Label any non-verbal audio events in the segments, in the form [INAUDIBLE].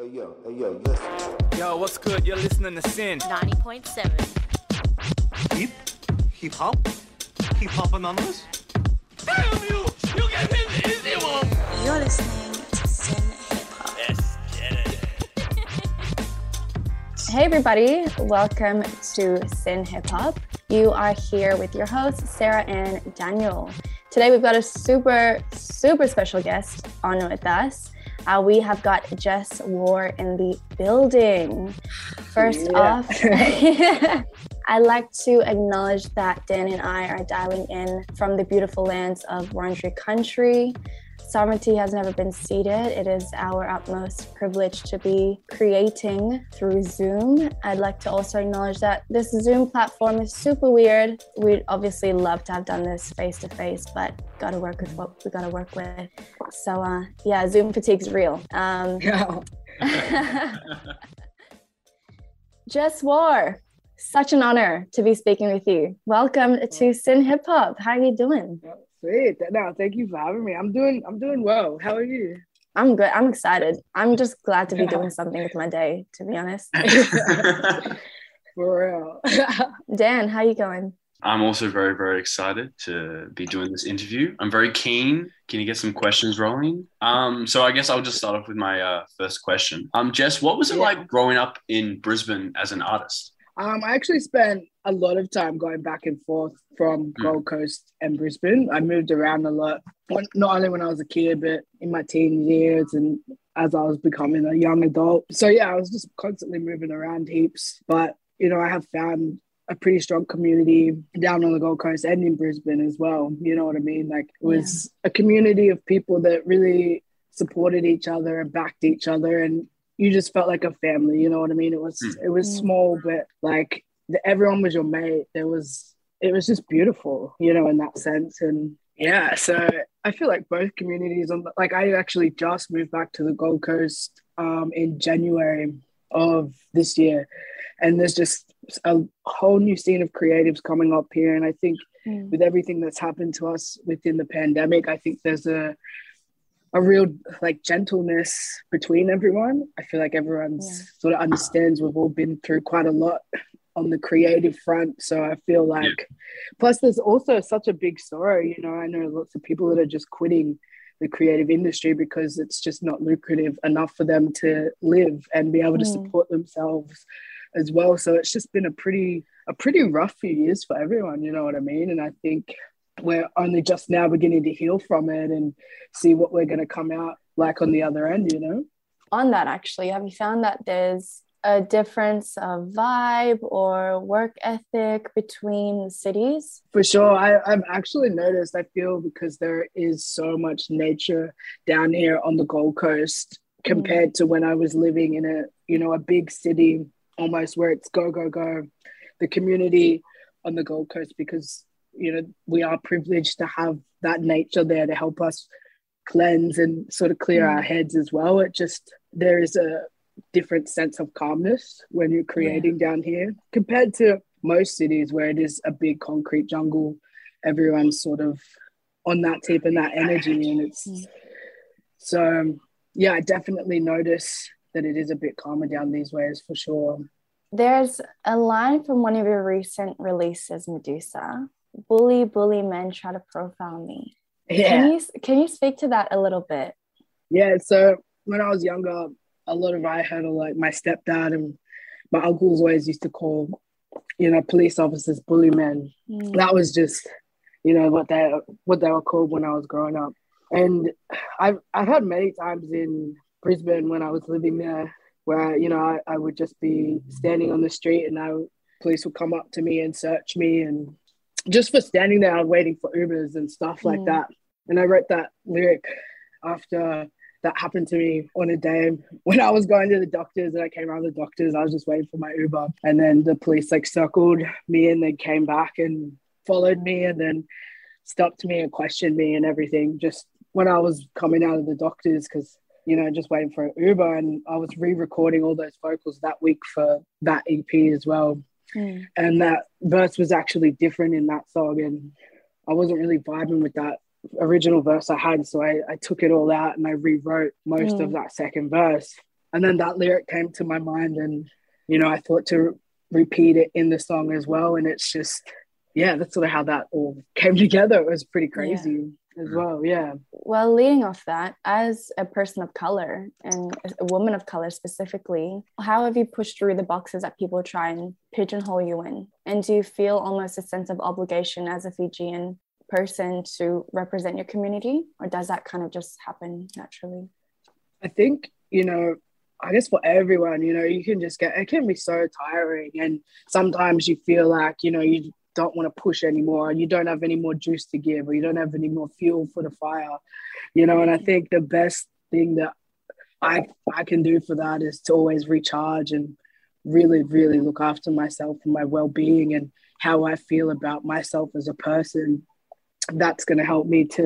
Hey yo, hey yo, listen. Yo, what's good? You're listening to SYN. 90.7. Hip? Hip hop? Hip hop anonymous? Damn you! You get in the easy one! You're listening to SYN Hip Hop. Yes, get it. [LAUGHS] Hey, everybody, welcome to SYN Hip Hop. You are here with your hosts, Sarah and Daniel. Today, we've got a super, super special guest on with us. Uh, we have got Jesswar in the building. First off, [LAUGHS] I'd like to acknowledge that Dan and I are dialing in from the beautiful lands of Wurundjeri country. Sovereignty has never been ceded. It is our utmost privilege to be creating through Zoom. I'd like to also acknowledge that this Zoom platform is super weird. We'd obviously love to have done this face to face, but got to work with what we got to work with. So, uh, yeah, Zoom fatigue's real. Um, [LAUGHS] [LAUGHS] Jesswar, such an honor to be speaking with you. Welcome to SYN Hip Hop. How are you doing? Sweet. No, thank you for having me. I'm doing I'm doing well. How are you? I'm good. I'm excited. I'm just glad to be doing something with my day, to be honest. [LAUGHS] [LAUGHS] For real. [LAUGHS] Dan, how you going? I'm also very, very excited to be doing this interview. I'm very keen. Can you get some questions rolling? Um, so I guess I'll just start off with my uh, first question. Um, Jess, what was it Yeah. like growing up in Brisbane as an artist? Um, I actually spent a lot of time going back and forth from Gold Coast and Brisbane. I moved around a lot, not only when I was a kid, but in my teen years and as I was becoming a young adult. So yeah, I was just constantly moving around heaps. But you know, I have found a pretty strong community down on the Gold Coast and in Brisbane as well. You know what I mean? Like it was a community of people that really supported each other and backed each other and you just felt like a family, you know what I mean? It was Mm. it was Mm. small but like the, everyone was your mate. There was it was just beautiful, you know, in that sense and yeah, so I feel like both communities on like I actually just moved back to the Gold Coast um in January of this year and there's just a whole new scene of creatives coming up here and I think Mm. with everything that's happened to us within the pandemic, I think there's a a real like gentleness between everyone. I feel like everyone's Yeah. sort of understands we've all been through quite a lot on the creative front. So I feel like plus there's also such a big story, you know, I know lots of people that are just quitting the creative industry because it's just not lucrative enough for them to live and be able to Mm. support themselves as well. So it's just been a pretty a pretty rough few years for everyone, you know what I mean? And I think we're only just now beginning to heal from it and see what we're going to come out like on the other end, you know? On that, actually, have you found that there's a difference of vibe or work ethic between the cities? For sure. I, I've actually noticed, I feel because there is so much nature down here on the Gold Coast compared to when I was living in a, you know, a big city almost where it's go, go, go. The community on the Gold Coast, because, you know, we are privileged to have that nature there to help us cleanse and sort of clear Mm. our heads as well. It just, there is a different sense of calmness when you're creating down here compared to most cities where it is a big concrete jungle. Everyone's sort of on that tip and that energy. [LAUGHS] And it's Mm. so, yeah, I definitely notice that it is a bit calmer down these ways for sure. There's a line from one of your recent releases, Medusa. Bully, bully men try to profile me. Yeah. Can you can you speak to that a little bit? Yeah, so when I was younger, a lot of I had like my stepdad and my uncles always used to call, you know, police officers bully men. Mm. That was just, you know, what they what they were called when I was growing up. And I've I've had many times in Brisbane when I was living there where, you know, I, I would just be standing on the street and I police would come up to me and search me and just for standing there waiting for Ubers and stuff like Mm. that. And I wrote that lyric after that happened to me on a day when I was going to the doctors and I came around the doctors. I was just waiting for my Uber. And then the police like circled me and then came back and followed me and then stopped me and questioned me and everything just when I was coming out of the doctors because you know just waiting for an Uber and I was re-recording all those vocals that week for that EP as well Mm. and that verse was actually different in that song and I wasn't really vibing with that original verse I had so I, I took it all out and I rewrote most Mm. of that second verse and then that lyric came to my mind, and you know, I thought to repeat it in the song as well, and it's just yeah, that's sort of how that all came [LAUGHS] together. It was pretty crazy as well. Yeah. Well, leading off that, as a person of color and a woman of color specifically, how have you pushed through the boxes that people try and pigeonhole you in? And do you feel almost a sense of obligation as a Fijian person to represent your community, or does that kind of just happen naturally? I think, you know, I guess for everyone, you know, you can just get, it can be so tiring. And sometimes you feel like, you know, you don't want to push anymore. And you don't have any more juice to give or you don't have any more fuel for the fire. You know and i think the best thing that i i can do for that is to always recharge and really really look after myself and my well-being and how i feel about myself as a person. That's going to help me to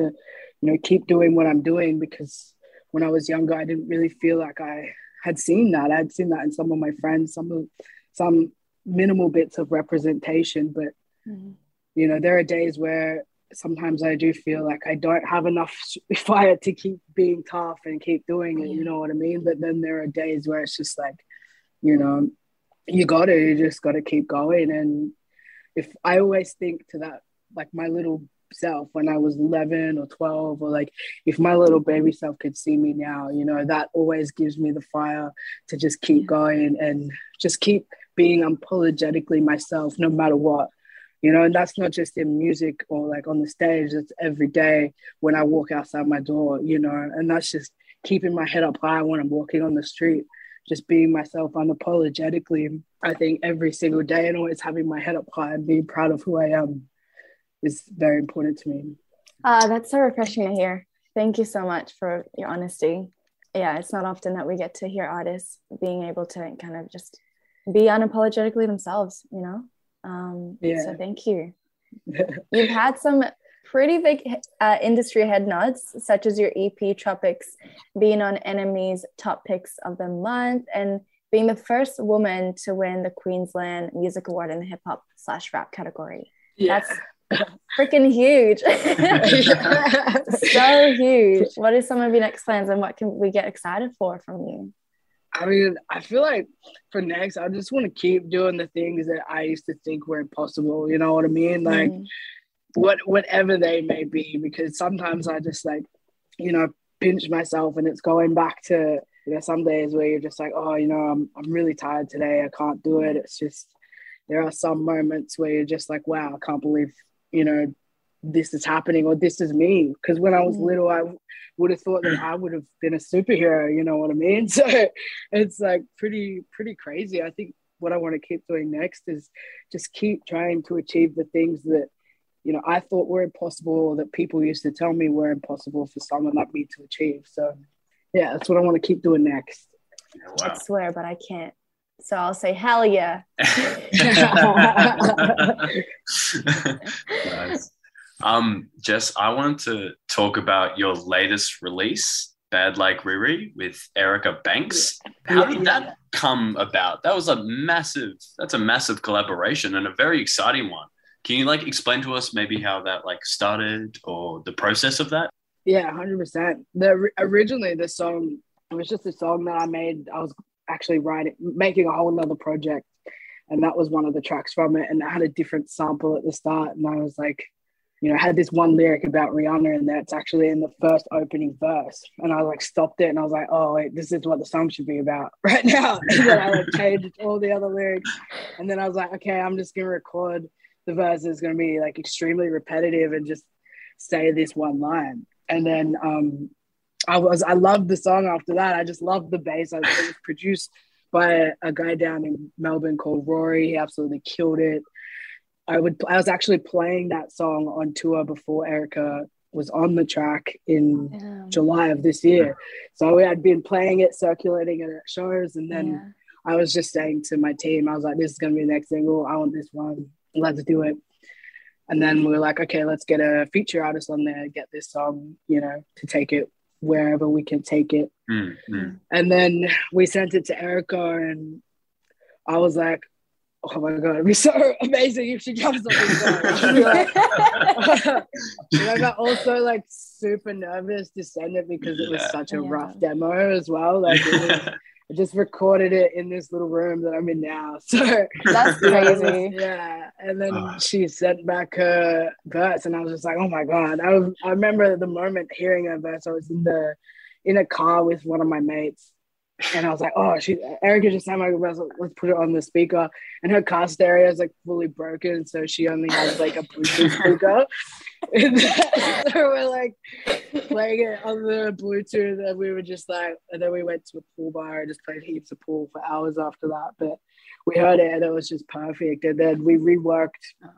you know keep doing what i'm doing because when i was younger i didn't really feel like i had seen that. I'd seen that in some of my friends some of some minimal bits of representation but Mm-hmm. You know, there are days where sometimes I do feel like I don't have enough [LAUGHS] fire to keep being tough and keep doing it. You know what I mean? But then there are days where it's just like, you know, you got to, you just got to keep going. And if I always think to that, like my little self when I was 11 or 12, or like if my little baby self could see me now, you know, that always gives me the fire to just keep going and just keep being unapologetically myself no matter what you know and that's not just in music or like on the stage it's every day when i walk outside my door you know and that's just keeping my head up high when i'm walking on the street just being myself unapologetically. I think every single day and always having my head up high and being proud of who i am is very important to me. Uh, that's so refreshing to hear. Thank you so much for your honesty. Yeah it's not often that we get to hear artists being able to kind of just be unapologetically themselves you know um, yeah. So thank you. [LAUGHS] You've had some pretty big uh, industry head nods, such as your EP Tropics being on NME's top picks of the month and being the first woman to win the Queensland Music Award in the hip hop slash rap category. Yeah. That's freaking huge. [LAUGHS] [LAUGHS] so huge. What are some of your next plans and what can we get excited for from you? I mean, I feel like for next, I just want to keep doing the things that I used to think were impossible. You know what I mean? Like, mm. what whatever they may be, because sometimes I just like, you know, pinch myself, and it's going back to you know some days where you're just like, oh, you know, I'm I'm really tired today. I can't do it. It's just there are some moments where you're just like, wow, I can't believe you know this is happening or this is me. Because when I was mm. little, I would have thought that I would have been a superhero. You know what I mean? [LAUGHS] So it's like pretty pretty crazy. I think what I want to keep doing next is just keep trying to achieve the things that you know I thought were impossible or that people used to tell me were impossible for someone like me to achieve. So yeah, that's what I want to keep doing next. Wow. I swear, but I can't. So I'll say hell yeah. [LAUGHS] [LAUGHS] nice. Um, Jess, I wanted to talk about your latest release, Bad Like Riri, with Erica Banks. How did that come about? That was a massive, that's a massive collaboration and a very exciting one. Can you like explain to us maybe how that like started or the process of that? Yeah, hundred percent. The originally the song it was just a song that I made. I was actually writing, making a whole nother project, and that was one of the tracks from it. And I had a different sample at the start, and I was like, you know, had this one lyric about Rihanna and that's actually in the first opening verse. And I like stopped it and I was like, oh, wait, this is what the song should be about [LAUGHS] right now. And then I like changed [LAUGHS] all the other lyrics. And then I was like, okay, I'm just going to record the verse is going to be like extremely repetitive and just say this one line. And then um, I was, I loved the song after that. I just loved the bass. it was produced by a, a guy down in Melbourne called Rory. He absolutely killed it. I would I was actually playing that song on tour before Erica was on the track in yeah. July of this year. So we had been playing it, circulating it at shows, and then yeah. I was just saying to my team, I was like, "This is gonna be the next single. I want this one. Let's do it." And then we were like, "Okay, let's get a feature artist on there, get this song, you know, to take it wherever we can take it." Mm-hmm. And then we sent it to Erica, and I was like, oh my god, it'd be so [LAUGHS] amazing if she jumps on this [LAUGHS] I got also like super nervous to send it because it was such a yeah. rough demo as well. Like it, was, I just recorded it in this little room that I'm in now. [LAUGHS] So That's crazy. yeah. And then Ah. she sent back her verse, and I was just like, oh my god. I was, I remember the moment hearing her verse. I was in the in a car with one of my mates, and I was like, oh, she Erica just sent my verse. Let's put it on the speaker. And her car stereo is like fully broken, so she only has like a Bluetooth [LAUGHS] speaker. And so [LAUGHS] we're like playing it on the Bluetooth, and we were just like, and then we went to a pool bar and just played heaps of pool for hours after that. But we heard it, and it was just perfect. And then we reworked Oh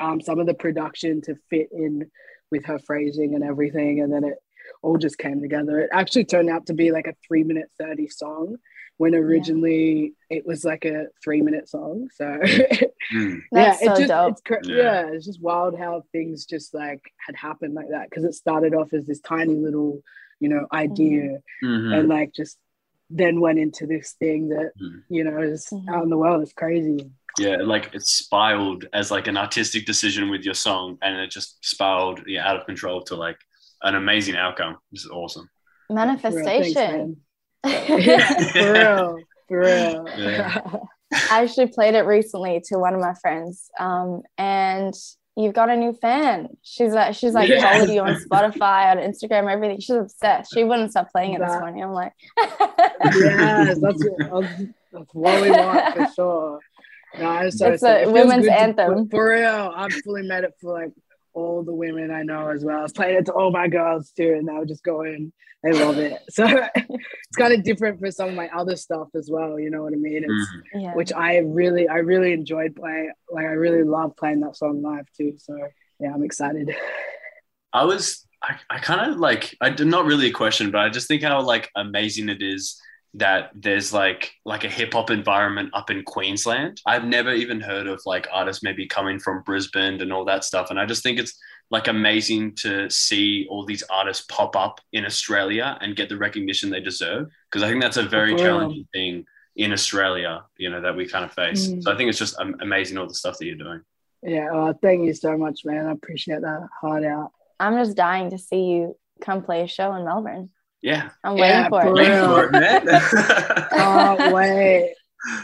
um, some of the production to fit in with her phrasing and everything, and then it all just came together. It actually turned out to be like a three minute thirty song. When originally it was like a three minute song, so [LAUGHS] Mm. That's yeah, so it just, dope. It's cra- Yeah. yeah. it's just wild how things just like had happened like that because it started off as this tiny little, you know, idea Mhm. and like just then went into this thing that Mhm. you know is Mhm. out in the world. It's crazy. Yeah, like it spiraled as like an artistic decision with your song, and it just spiraled yeah, out of control to like an amazing outcome. This is awesome. For real. Thanks, Manifestation. for real, for real. Yeah. I actually played it recently to one of my friends, um, and you've got a new fan. She's like, she's like Yeah. followed you on Spotify, on Instagram, everything. She's obsessed. She wouldn't stop playing it this That- morning. I'm like, yes, that's what, [LAUGHS] that's what we want for sure. No, I'm so It's a. It women's good to- anthem. for real. I've fully made it for like all the women I know as well. I was playing it to all my girls too, and they would just go in. They love it. [LAUGHS] So it's kind of different for some of my other stuff as well. You know what I mean? It's, Mhm. yeah. Which I really, I really enjoyed playing. Like I really love playing that song live too. So yeah, I'm excited. I was, I, I kind of like, I did not really a question, but I just think how like amazing it is that there's like like a hip hop environment up in Queensland. I've never even heard of like artists maybe coming from Brisbane and all that stuff, and I just think it's like amazing to see all these artists pop up in Australia and get the recognition they deserve because I think that's a very Wow. challenging thing in Australia, you know, that we kind of face. Mm. So I think it's just um, amazing all the stuff that you're doing. Yeah, oh, thank you so much, man. I appreciate that. Hard out. I'm just dying to see you come play a show in Melbourne. Yeah, I'm Yeah, waiting for for it. wait real. for it, man. Can't [LAUGHS] wait.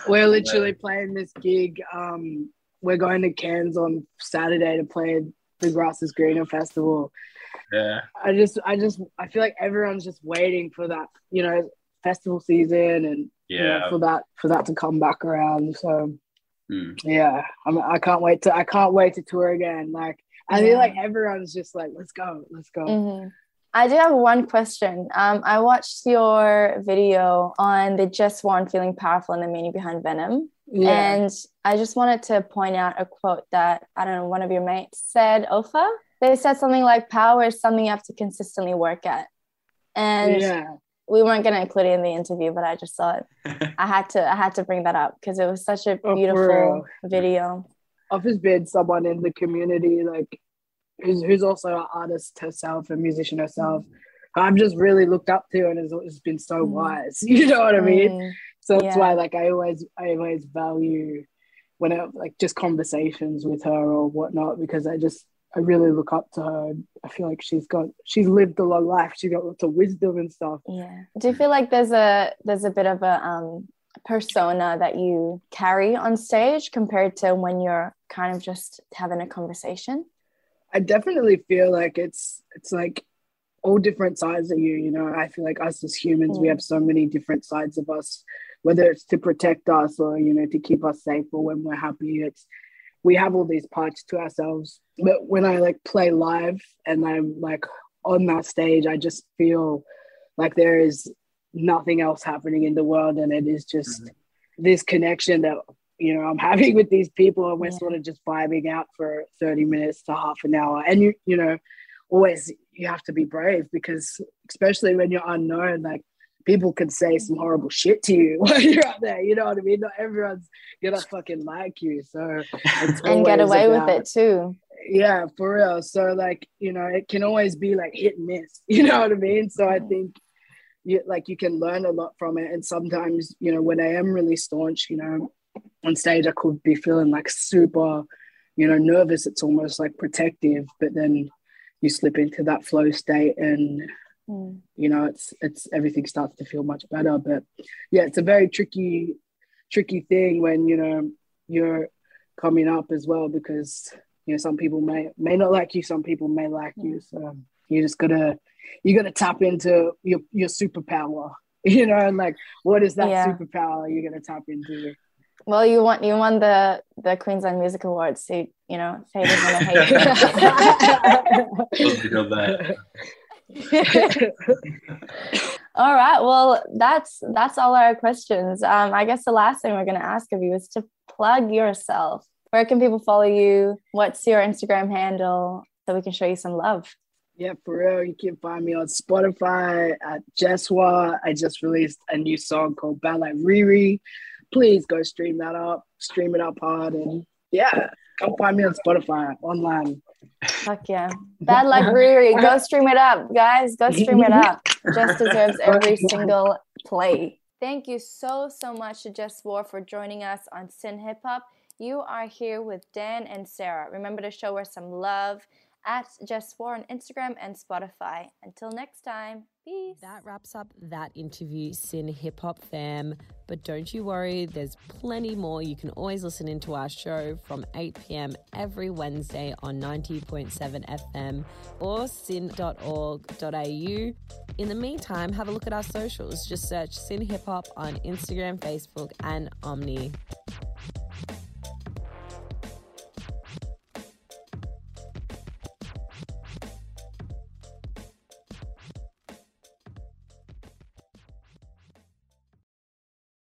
We're literally playing this gig. Um, we're going to Cairns on Saturday to play the Grass is Greener Festival. yeah. I just, I just, I feel like everyone's just waiting for that, you know, festival season and you know, Yeah. for that, for that to come back around. So Mm. yeah, I'm, I can't wait to, I can't wait to tour again. Like, I Yeah. feel like everyone's just like, let's go, let's go. Mhm. I do have one question. Um, I watched your video on the Just One feeling powerful and the meaning behind Venom. Yeah. And I just wanted to point out a quote that I don't know, one of your mates said, Ofa. They said something like, power is something you have to consistently work at. And yeah. we weren't going to include it in the interview, but I just thought [LAUGHS] I had to, I had to bring that up because it was such a Oh, beautiful real. video. I've just been someone in the community like who's who's also an artist herself, a musician herself. I've just really looked up to and has, been so Mm. wise. [LAUGHS] You know what I mean? Mm, So that's yeah. why like I always I always value when I like just conversations with her or whatnot because I just I really look up to her. I feel like she's got she's lived a long life. She's got lots of wisdom and stuff. Yeah. Do you feel like there's a there's a bit of a um persona that you carry on stage compared to when you're kind of just having a conversation? I definitely feel like it's it's like all different sides of you. You know, I feel like us as humans, we Mm. have so many different sides of us, whether it's to protect us or you know to keep us safe or when we're happy. It's we have all these parts to ourselves. But when I like play live and I'm like on that stage, I just feel like there is nothing else happening in the world, and it is just this connection that you know I'm having with these people, and we're Yeah. sort of just vibing out for 30 minutes to half an hour. And you you know, always you have to be brave because especially when you're unknown, like people can say some mm-hmm. horrible shit to you [LAUGHS] while you're out there. You know what I mean? Not everyone's gonna fucking like you, so it's [LAUGHS] And get away with it too. yeah, for real. So like, you know, it can always be like hit and miss. [LAUGHS] You know what I mean? So I mm-hmm. think you like you can learn a lot from it. And sometimes, you know, when I am really staunch, you know, on stage I could be feeling like super, you know, nervous. It's almost like protective, but then you slip into that flow state and Mm. you know, it's it's everything starts to feel much better. But yeah, it's a very tricky, tricky thing when you know you're coming up as well because you know some people may may not like you, some people may like you. So you just gotta you gotta tap into your your superpower. [LAUGHS] You know, and like what is that Yeah. superpower you're gonna tap into? Well, you won you won the the Queensland Music Awards, so you, you know gonna hate. That. all right. Well, that's that's all our questions. Um, I guess the last thing we're gonna ask of you is to plug yourself. Where can people follow you? What's your Instagram handle so we can show you some love? Yeah, for real. You can find me on Spotify at Jesswar. I just released a new song called Bad Like Riri. Please go stream that up, stream it up hard, and yeah, come find me on Spotify online. Fuck yeah. Bad like [LAUGHS] Riri. Go stream it up, guys. Go stream it up. Just deserves every [LAUGHS] single play. Thank you so, so much to Jesswar for joining us on SYN Hip Hop. You are here with Dan and Sarah. Remember to show her some love at Jesswar on Instagram and Spotify. Until next time, peace. That wraps up that interview, SYN Hip Hop fam. But don't you worry, there's plenty more. You can always listen into our show from 8 p.m. every Wednesday on 90.7 FM or syn.org.au. In the meantime, have a look at our socials. Just search SYN Hip Hop on Instagram, Facebook, and Omni.